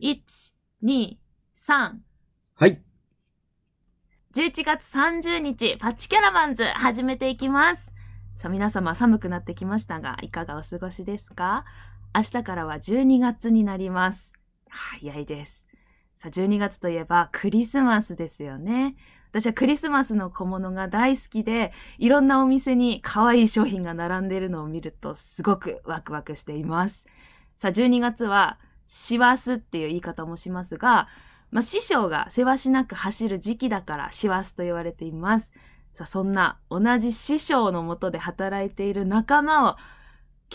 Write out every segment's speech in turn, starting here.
1、2、3。はい。11月30日、パッチキャラバンズ始めていきます。さあ皆様寒くなってきましたが、いかがお過ごしですか？明日からは12月になります。早いです。さあ12月といえばクリスマスですよね。私はクリスマスの小物が大好きで、いろんなお店に可愛い商品が並んでいるのを見るとすごくワクワクしています。さあ12月は師走っていう言い方もしますが、まあ、師匠がせわしなく走る時期だから師走と言われています。さあそんな同じ師匠のもとで働いている仲間を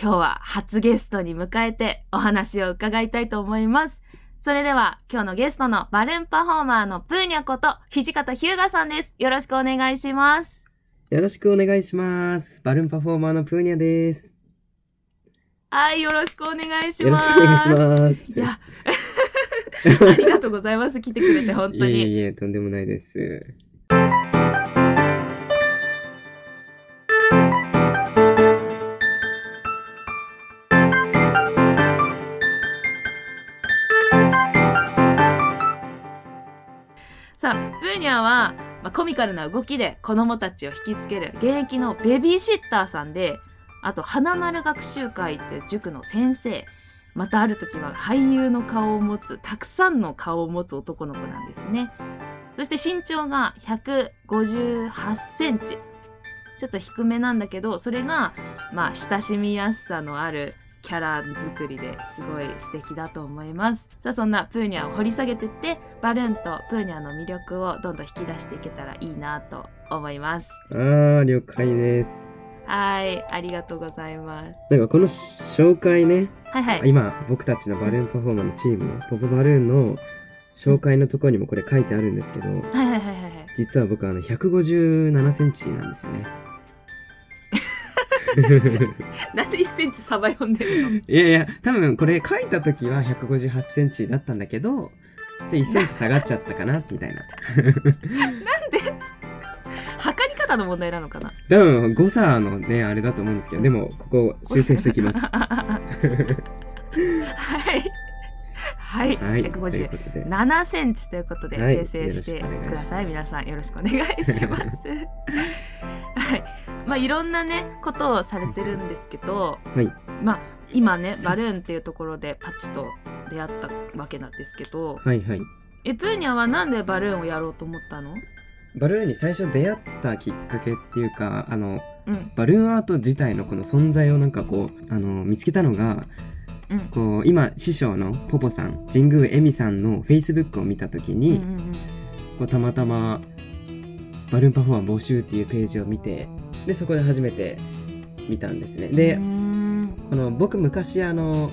今日は初ゲストに迎えてお話を伺いたいと思います。それでは今日のゲストのバルーンパフォーマーのプーニャこと土方日向さんです。よろしくお願いします。よろしくお願いします。バルーンパフォーマーのプーニャです。はい、よろしくお願いしよろます。しくお願いします。いや、ありがとうございます。来てくれて本当いえに。いえ、とんでもないです。さあ、プーニャは、まあ、コミカルな動きで子供たちを引きつける現役のベビーシッターさんで、あと、花丸学習会って塾の先生、またある時は俳優の顔を持つ、たくさんの顔を持つ男の子なんですね。そして身長が158センチ。ちょっと低めなんだけど、それが、まあ、親しみやすさのあるキャラ作りですごい素敵だと思います。さあそんなプーニャを掘り下げてってバルーンとプーニャの魅力をどんどん引き出していけたらいいなと思います。あー、了解です。はい、ありがとうございます。なんかこの紹介ね、はいはい。今僕たちのバルーンパフォーマーのチームのポポバルーンの紹介のところにもこれ書いてあるんですけど、はいはいはいはいはい。実は僕あの157センチなんですよね。なんで1センチサバ読んでるの？いやいや、多分これ書いた時は158センチだったんだけど、で1センチ下がっちゃったかなみたいな。なんで？測り方の問題なのかな？多分誤差のね、あれだと思うんですけど、でもここ修正しておきます。はい。はい。はい、という150。ことで。7センチということではい訂正してくお願いしますください。皆さんよろしくお願いします。はい。まあいろんなねことをされてるんですけど、はい。まあ今ねバルーンっていうところでパチと出会ったわけなんですけど、はいはい。えプーニャはなんでバルーンをやろうと思ったの？バルーンに最初出会ったきっかけっていうか、あの、うん。バルーンアート自体のこの存在をなんかこう、あの、見つけたのが、うん。こう、今、師匠のポポさん、神宮恵美さんの Facebook を見た時に、うんうんうん。こうたまたまバルーンパフォーマー募集っていうページを見てでそこで初めて見たんですね。でこの僕昔あの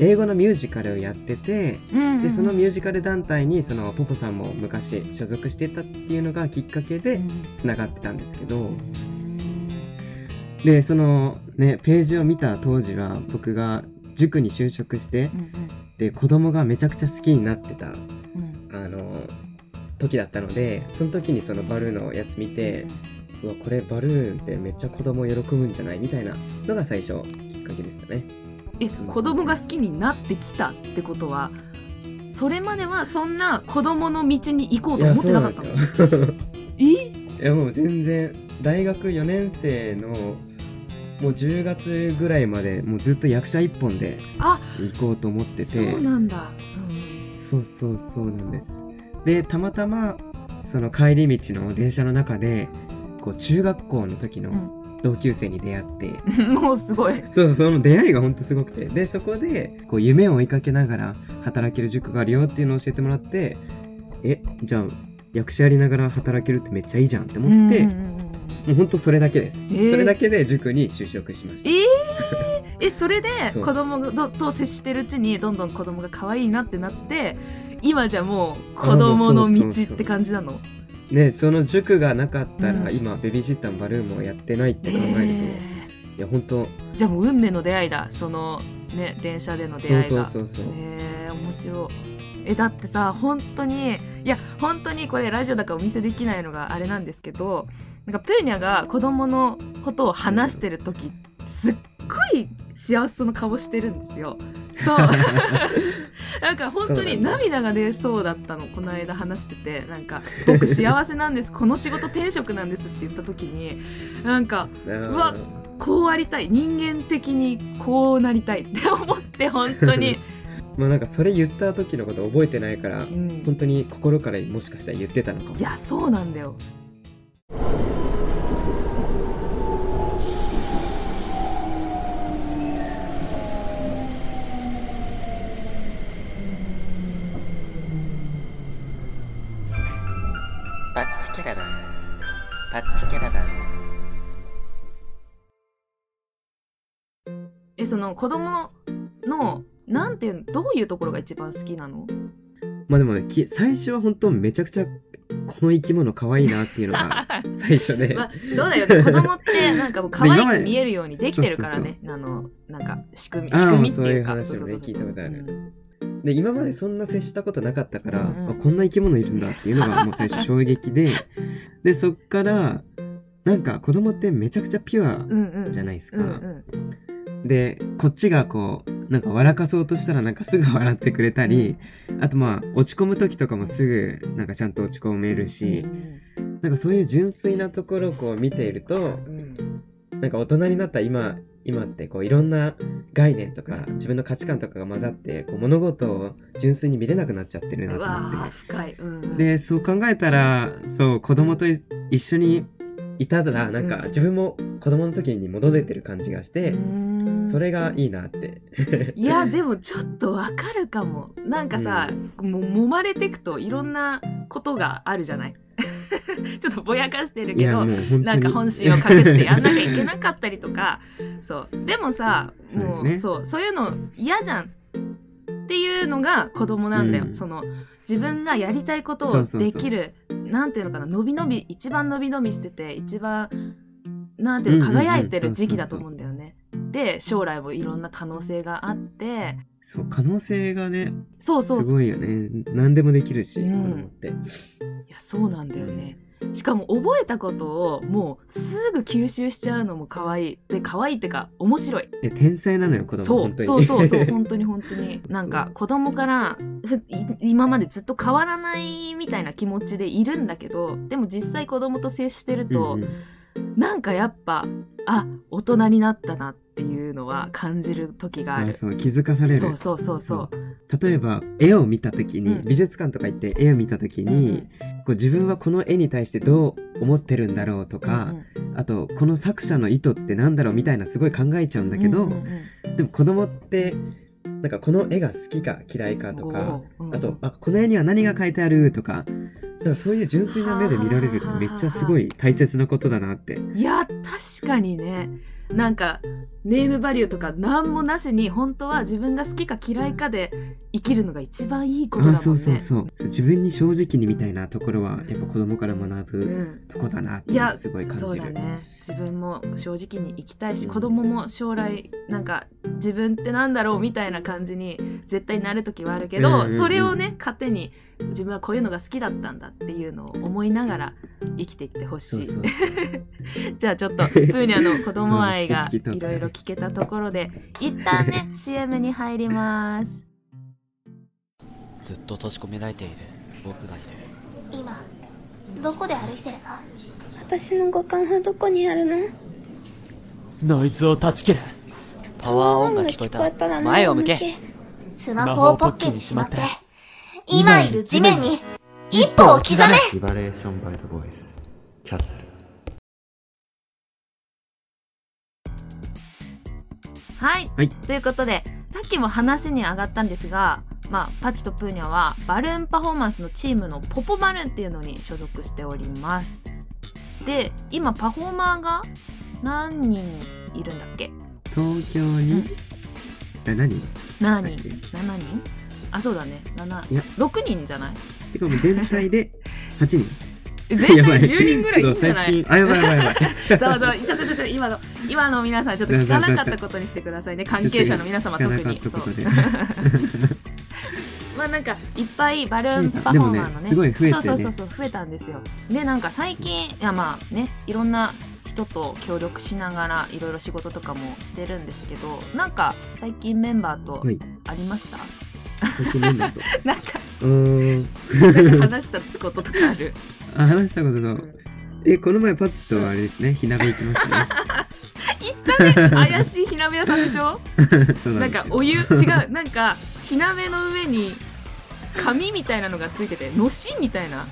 英語のミュージカルをやっててうんうんうん。でそのミュージカル団体にそのポポさんも昔所属してたっていうのがきっかけでつながってたんですけどでそのねページを見た当時は僕が塾に就職してうんうん。で子供がめちゃくちゃ好きになってたうん。あの時だったのでその時にそのバルーンのやつ見てうわこれバルーンってめっちゃ子供喜ぶんじゃない？みたいなのが最初きっかけでしたねえ子供が好きになってきたってことはそれまではそんな子供の道に行こうと思ってなかったの？え？いやもう全然大学4年生のもう10月ぐらいまでもうずっと役者一本であ行こうと思ってて。そうなんだ、そうそうそうなんです。でたまたまその帰り道の電車の中でこう中学校の時のうん同級生に出会って、うん、もうすごい。そうそうその出会いがほんとすごくて。でそこでこう夢を追いかけながら働ける塾があるよっていうのを教えてもらってえじゃあ役者やりながら働けるってめっちゃいいじゃんって思って、うんうんうんうん。もうほんとそれだけです、えー。それだけで塾に就職しました。えー、えそれで子供がと接してるうちにどんどん子供が可愛いなってなって今じゃもう。子供の道って感じなの？ねその塾がなかったら、うん。今ベビーシッターもバルーンもやってないって考えると、えいやほんとーじゃあもう運命の出会いだそのね電車での出そう会いがそうそうそう、へえ面白い。えだってさ本当にいや本当にこれラジオだからお見せできないのがあれなんですけどなんかプーニャが子供のことを話してる時すっごい幸せそうな顔してるんですよ。そう なんか本当に涙が出そうだったのこの間話してて。なんか「僕幸せなんです。この仕事転職なんです」って言った時になんかうわこうありたい。人間的にこうなりたい。って思って本当に、まあなんかそれ言った時のこと覚えてないからうん、本当に心からもしかしたら言ってたのかも。いやそうなんだよキャラバンパッチキャラバンえその子供のなんていうのどういうところが一番好きなの？まあでもねき最初は本当めちゃくちゃこの生き物可愛いなっていうのが 最初で、まあ、そうだよね。子供ってなんかもう可愛く見えるようにできてるからね。あのなんか仕組み仕組みっていうか。そういう話もね聞いたことある。うんで今までそんな接したことなかったから、うんうん。あこんな生き物いるんだっていうのが もう最初衝撃で。でそっからなんか子供ってめちゃくちゃピュアうんうんじゃないですか、うんうん。でこっちがこうなんか笑かそうとしたらなんかすぐ笑ってくれたり、あとまあ落ち込む時とかもすぐなんかちゃんと落ち込めるし、なんかそういう純粋なところをこう見ているとうんうん。なんか大人になった今今ってこういろんな概念とか自分の価値観とかが混ざってこう物事を純粋に見れなくなっちゃってるなと思っー深い、うんうん、てでそう考えたらそう子供とい一緒にいたらなんかうん。自分も子供の時に戻れてる感じがしてうーんそれがいいなって。いやでもちょっとわかるかも。なんかさ、もう揉まれてくといろんなことがあるじゃない？ちょっとぼやかしてるけどなんか本心を隠してやんなきゃいけなかったりとか。そう。でもさそうですね。もうそう。そういうの嫌じゃんっていうのが子供なんだよ、うん。その自分がやりたいことをそうそうそう。できるなんていうのかな？伸び伸び一番伸び伸びしてて一番なんていうの？うんうんうん輝いてる時期だと思うんだよね。で将来もいろんな可能性があって。そう可能性がねそうそう。そうすごいよね。何でもできるし、うん。子供って。いやそうなんだよね。しかも覚えたことをもうすぐ吸収しちゃうのも可愛い。で可愛いってか面白い。え天才なのよ子供そう。そうそうそう。本当に本当に。なんか子供から今までずっと変わらないみたいな気持ちでいるんだけどでも実際子供と接してると、うんうん。なんかやっぱあ大人になったなっていうのは感じる時がある。あそう気づかされる。そうそうそうそう。例えば絵を見た時に、うん。美術館とか行って絵を見た時に、こう自分はこの絵に対してどう思ってるんだろうとか、あとこの作者の意図ってなんだろうみたいなすごい考えちゃうんだけど、うんうんうん。でも子供ってなんかこの絵が好きか嫌いかとか、うんあとあこの絵には何が書いてあるとかだからそういう純粋な目で見られるってめっちゃすごい大切なことだなって。いや確かにねなんかネームバリューとか何もなしに本当は自分が好きか嫌いかで生きるのが一番いいことだもんね。あそうそうそうそう。自分に正直にみたいなところはやっぱ子供から学ぶうん。とこだなっていやすごい感そうじる、だね。自分も正直に生きたいしうん子供も将来なんか自分ってなんだろうみたいな感じに絶対なる時はあるけど、それをね糧に自分はこういうのが好きだったんだっていうのを思いながら生きていってほしい。じゃあちょっとプーニャの子供愛がいろいろ聞けたところで一旦ね CM に入ります。ずっと閉じ込められている。僕がいる。今どこで歩いてるの？私の五感はどこにあるの？ノイズを断ち切る。パワーオンが聞こえたら前を向けスマホをポッケにしまって。今いる地面に一歩を刻め。リバレーションバイザボイスキャッスルはい、はい。ということでさっきも話に上がったんですが、まあ、パチとプーニャはバルーンパフォーマンスのチームのポポバルーンっていうのに所属しております。で今パフォーマーが何人いるんだっけ？東京にえ何？7人。7人？あそうだね。7いや。6人じゃない？てかもう全体で 8人。全体やばい。10人ぐらいいるんじゃない？あやばいやばいやばい。そうそう。ちょちょちょ今の今の皆さんちょっと聞かなかったことにしてくださいね。関係者の皆様特に。まあなんかいっぱいバルーンパフォーマーのね。ねね。そうそうそうそう増えたんですよ。でなんか最近いやまあねいろんな人と協力しながらいろいろ仕事とかもしてるんですけどなんか最近メンバーとはい。ありました、最近 なんかうーん。なんか話したこととかある？あ話したことと、ん。えこの前パッチとあれですね火鍋行きましたね。行ったね。怪しい火鍋屋さんでしょ？そうななんかお湯違うなんか火鍋の上に紙みたいなのがついててのしみたいな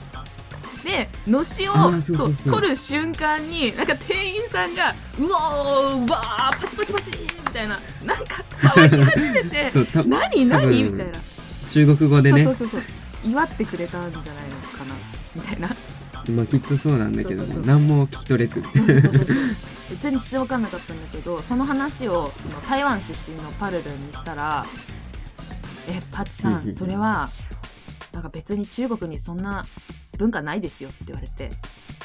でのしをそう取る瞬間になんか店員さんがうおーわーパチパチパチみたいななんか騒ぎ始めて 何何？みたいな、中国語でね。そうそうそうそう。祝ってくれたんじゃないのかなみたいな。まあきっとそうなんだけどそうそうそう。何も聞き取れず。全然分かんなかったんだけどその話をその台湾出身のパルルンにしたら「えパッチさん。それはなんか別に中国にそんな文化ないですよ」って言われて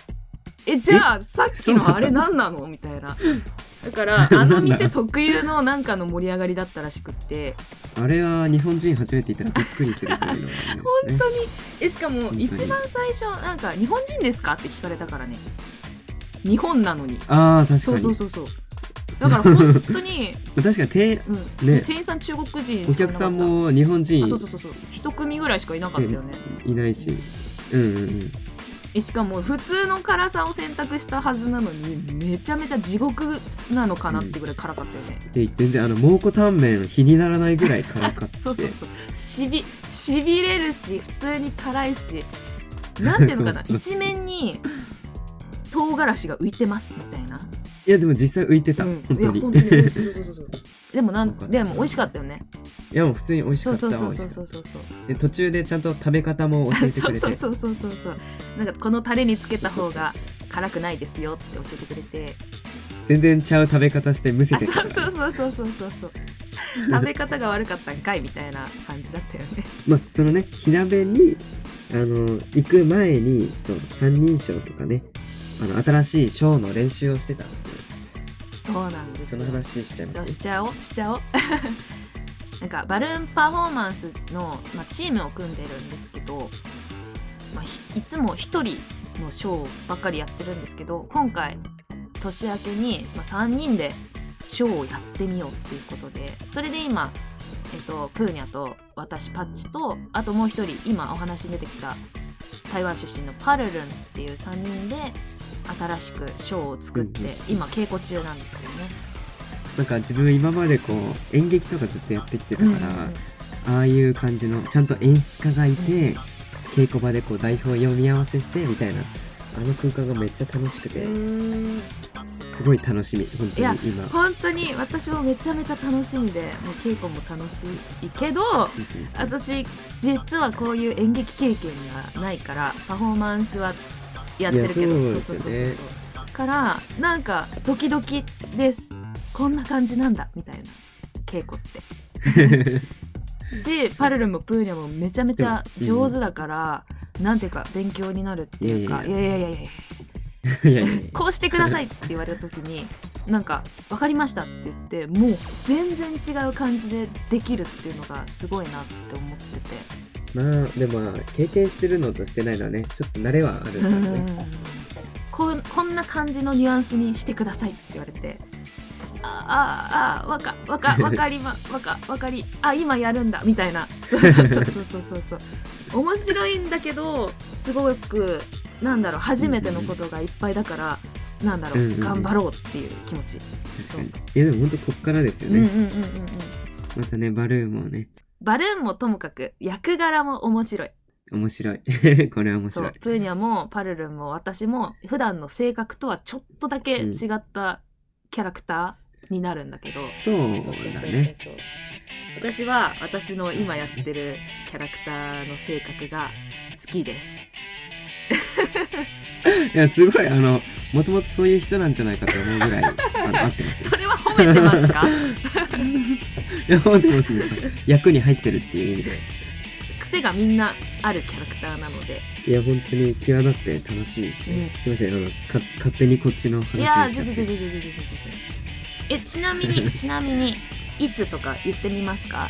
「えじゃあさっきのあれ何なの? 」みたいな。だからあの店特有のなんかの盛り上がりだったらしくって。あれは日本人初めて行ったらびっくりするぐらいのね。本当に？えしかも一番最初なんか「日本人ですか?」って聞かれたからね。日本なのに。ああ確そかに。うそうそうそう。だから本当に 確かに店うん、ね。店員さん中国人しお客かいなかった。さんも日本人。あそうそうそうそう。一組ぐらいしかいなかったよね、いないしうんうんうん。えしかも普通の辛さを選択したはずなのにめちゃめちゃ地獄なのかなってぐらい辛かったよね、で全然あの蒙古タンメン比にならないぐらい辛かって。そうそうそう。しびしびれるし普通に辛いし。なんていうのかなそうそう。一面に唐辛子が浮いてますみたいな、いやでも実際浮いてた、うん、本当に。いや本当に。そうそうそうそうでもなんでも美味しかったよね。いやもう普通に美味しそかったうそうそうそうそうそう。そうた。で途中でちゃんと食べ方も教えてくれて。そうそうそうそうそうなんかこのタレにつけた方が辛くないですよって教えてくれて。全然ちゃう食べ方してむせあてたそうそうそうそうそうそうそう。食べ方が悪かったんかいみたいな感じだったよね。まあそのね火鍋にあの行く前にそう三人称とかねあの新しいショーの練習をしてたんですよその話しちゃいます？しちゃおうしちゃおう。なんかバルーンパフォーマンスの、まあ、チームを組んでるんですけど、まあ、ひいつも1人のショーばっかりやってるんですけど今回年明けに、まあ、3人でショーをやってみようっていうことでそれで今、えっと、プーニャと私パッチとあともう1人今お話に出てきた台湾出身のパルルンっていう3人で新しくショーを作って、今稽古中なんですけどね。なんか自分今までこう演劇とかずっとやってきてたから、ああいう感じのちゃんと演出家がいて、稽古場でこう台本読み合わせしてみたいなあの空間がめっちゃ楽しくて、すごい楽しみ本当に今。本当に私もめちゃめちゃ楽しみでもう稽古も楽しいけど私実はこういう演劇経験がないからパフォーマンスはやってるけどそうですよね。そう。からなんかドキドキですこんな感じなんだみたいな稽古って。しパルルもプーニャもめちゃめちゃ上手だから、なんていうか勉強になるっていうかいいやや。いやいやいやいや。こうしてくださいって言われた時になんか分かりましたって言ってもう全然違う感じでできるっていうのがすごいなって思ってて。まあでもまあ経験してるのとしてないのはねちょっと慣れはあるからね。こんな感じのニュアンスにしてくださいって言われてあああわかわか わかりまわかわかりあ今やるんだみたいな。そうそうそうそうそう。そう面白いんだけどすごくなんだろう初めてのことがいっぱいだから、なんだろう、うんうんうん。頑張ろうっていう気持ち、確かに。いやでも本当こっからですよね、うんうんうんうんうんまたねバルーンもね。バルーンもともかく役柄も面白い。面白い。これは面白い。プーニャもパルルンも私も普段の性格とはちょっとだけ違ったキャラクターになるんだけど、そうそうそうそうそう。だね私は私の今やってるキャラクターの性格が好きです。いやすごいあのもともとそういう人なんじゃないかと思うぐらいあの 合ってますよ。それは褒めてますか？いや褒めてますね役に入ってるっていう意味で。癖がみんなあるキャラクターなので。いや本当に際立って楽しいですね、すいませんあのか勝手にこっちの話いや全然全然全然全然えちなみに ちなみにいつとか言ってみますか？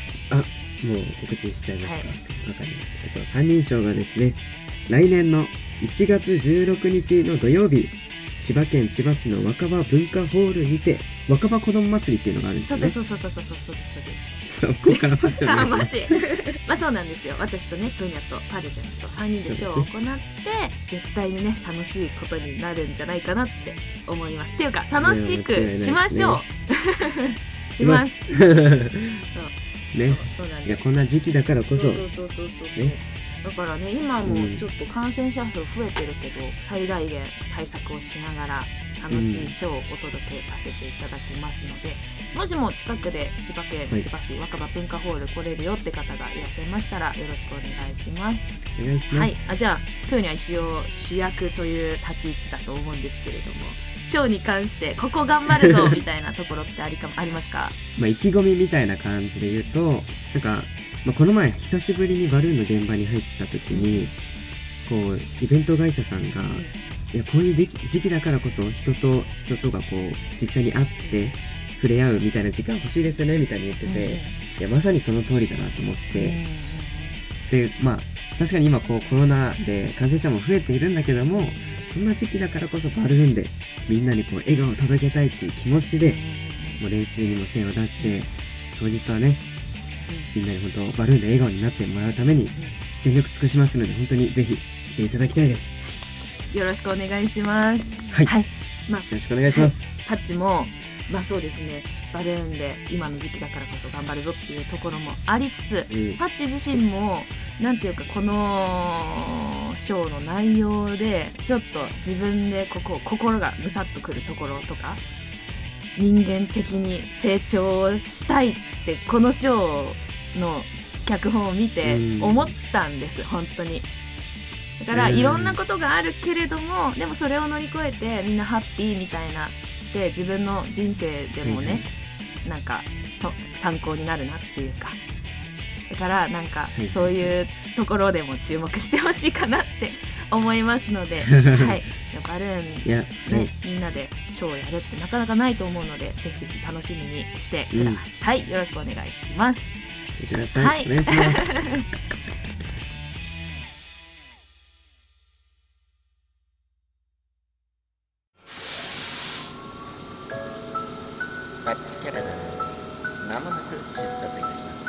もう告知しちゃいますか？わ、はい。かりました。えっと三人称がですね来年の1月16日の土曜日千葉県千葉市の若葉文化ホールにて若葉子ども祭りっていうのがあるんですそうそうそうそうそうそうそうですそこからパッチお願いします。あマジ。まあそうなんですよ。私とねプーニャとパルちゃんと3人でショーを行って絶対にね楽しいことになるんじゃないかなって思います。っていうか楽しくしましょう。します。ね。そうなんです。いやこんな時期だからこそ。そうそうそうそうそう、ね。だからね今もうん。ちょっと感染者数増えてるけど、最大限対策をしながら楽しいショーをお届けさせていただきますので、もしも近くで千葉県はい千葉市若葉文化ホール来れるよって方がいらっしゃいましたらよろしくお願いします。お願いします、はい、あじゃあプーには一応主役という立ち位置だと思うんですけれどもショーに関してここ頑張るぞみたいなところってありか ありますか？まあ、意気込みみたいな感じで言うとなんか、まあ、この前久しぶりにバルーンの現場に入った時にこうイベント会社さんが、いやこういう時期だからこそ人と人とがこう実際に会って触れ合うみたいな時間欲しいですねみたいに言ってて、いやまさにその通りだなと思って、でまあ確かに今こうコロナで感染者も増えているんだけどもそんな時期だからこそバルーンでみんなにこう笑顔を届けたいっていう気持ちでもう練習にも精を出して当日はねみんなに本当バルーンで笑顔になってもらうために全力尽くしますので本当にぜひ来ていただきたいですよろしくお願いします。はい、はい。まあよろしくお願いします、タッチもまあそうですね。バルーンで今の時期だからこそ頑張るぞっていうところもありつつうん。パッチ自身もなんていうかこのショーの内容でちょっと自分でここ心がぐさっとくるところとか人間的に成長したいってこのショーの脚本を見てうん。思ったんです本当にだからうん。いろんなことがあるけれどもでもそれを乗り越えてみんなハッピーみたいなで自分の人生でもね、なんかそ参考になるなっていうか。だからなんかいそういうところでも注目してほしいかなって 思いますので、はい、バルーンね、はいみんなでショーをやるってなかなかないと思うのでぜひぜひ楽しみにしてください、よろしくお願いします。はい。お願いします まもなく出発いたします。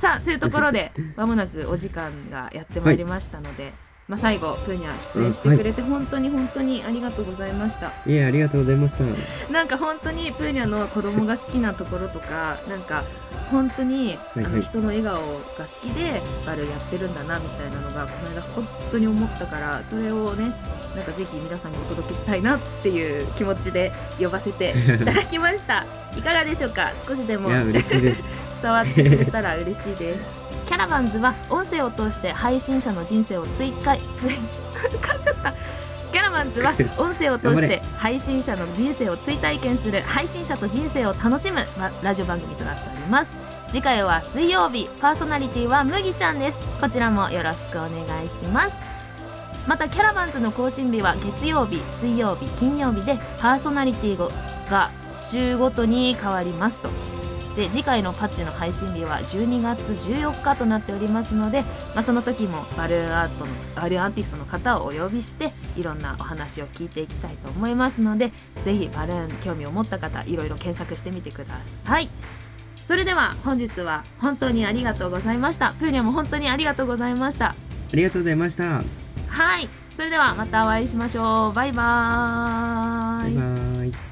さあというところでまもなくお時間がやってまいりましたので、まあ、最後プーニャ出演してくれて本当に本当にありがとうございました、いえありがとうございました。なんか本当にプーニャの子供が好きなところとかなんか本当に、はいあの人の笑顔が好きでバルやってるんだなみたいなのがこの間本当に思ったからそれをねなんかぜひ皆さんにお届けしたいなっていう気持ちで呼ばせて いただきました。いかがでしょうか？少しでも 伝わってくれたら嬉しいですキャラバンズは音声を通して配信者の人生を追加追噛んじゃった。キャラバンズは 音声を通して配信者の人生を追体験する配信者と人生を楽しむまラジオ番組となっております。次回は水曜日パーソナリティは麦ちゃんです。こちらもよろしくお願いします。またキャラバンズの更新日は月曜日水曜日金曜日でパーソナリティが週ごとに変わりますとで次回のパッチの配信日は12月14日となっておりますので、まあ、その時もバルーンアートのバルーンアーティストの方をお呼びしていろんなお話を聞いていきたいと思いますのでぜひバルーン興味を持った方いろいろ検索してみてください。それでは本日は本当にありがとうございました。プーニャも本当にありがとうございました。ありがとうございました。はい。それではまたお会いしましょう。バイバーイ。バイバイ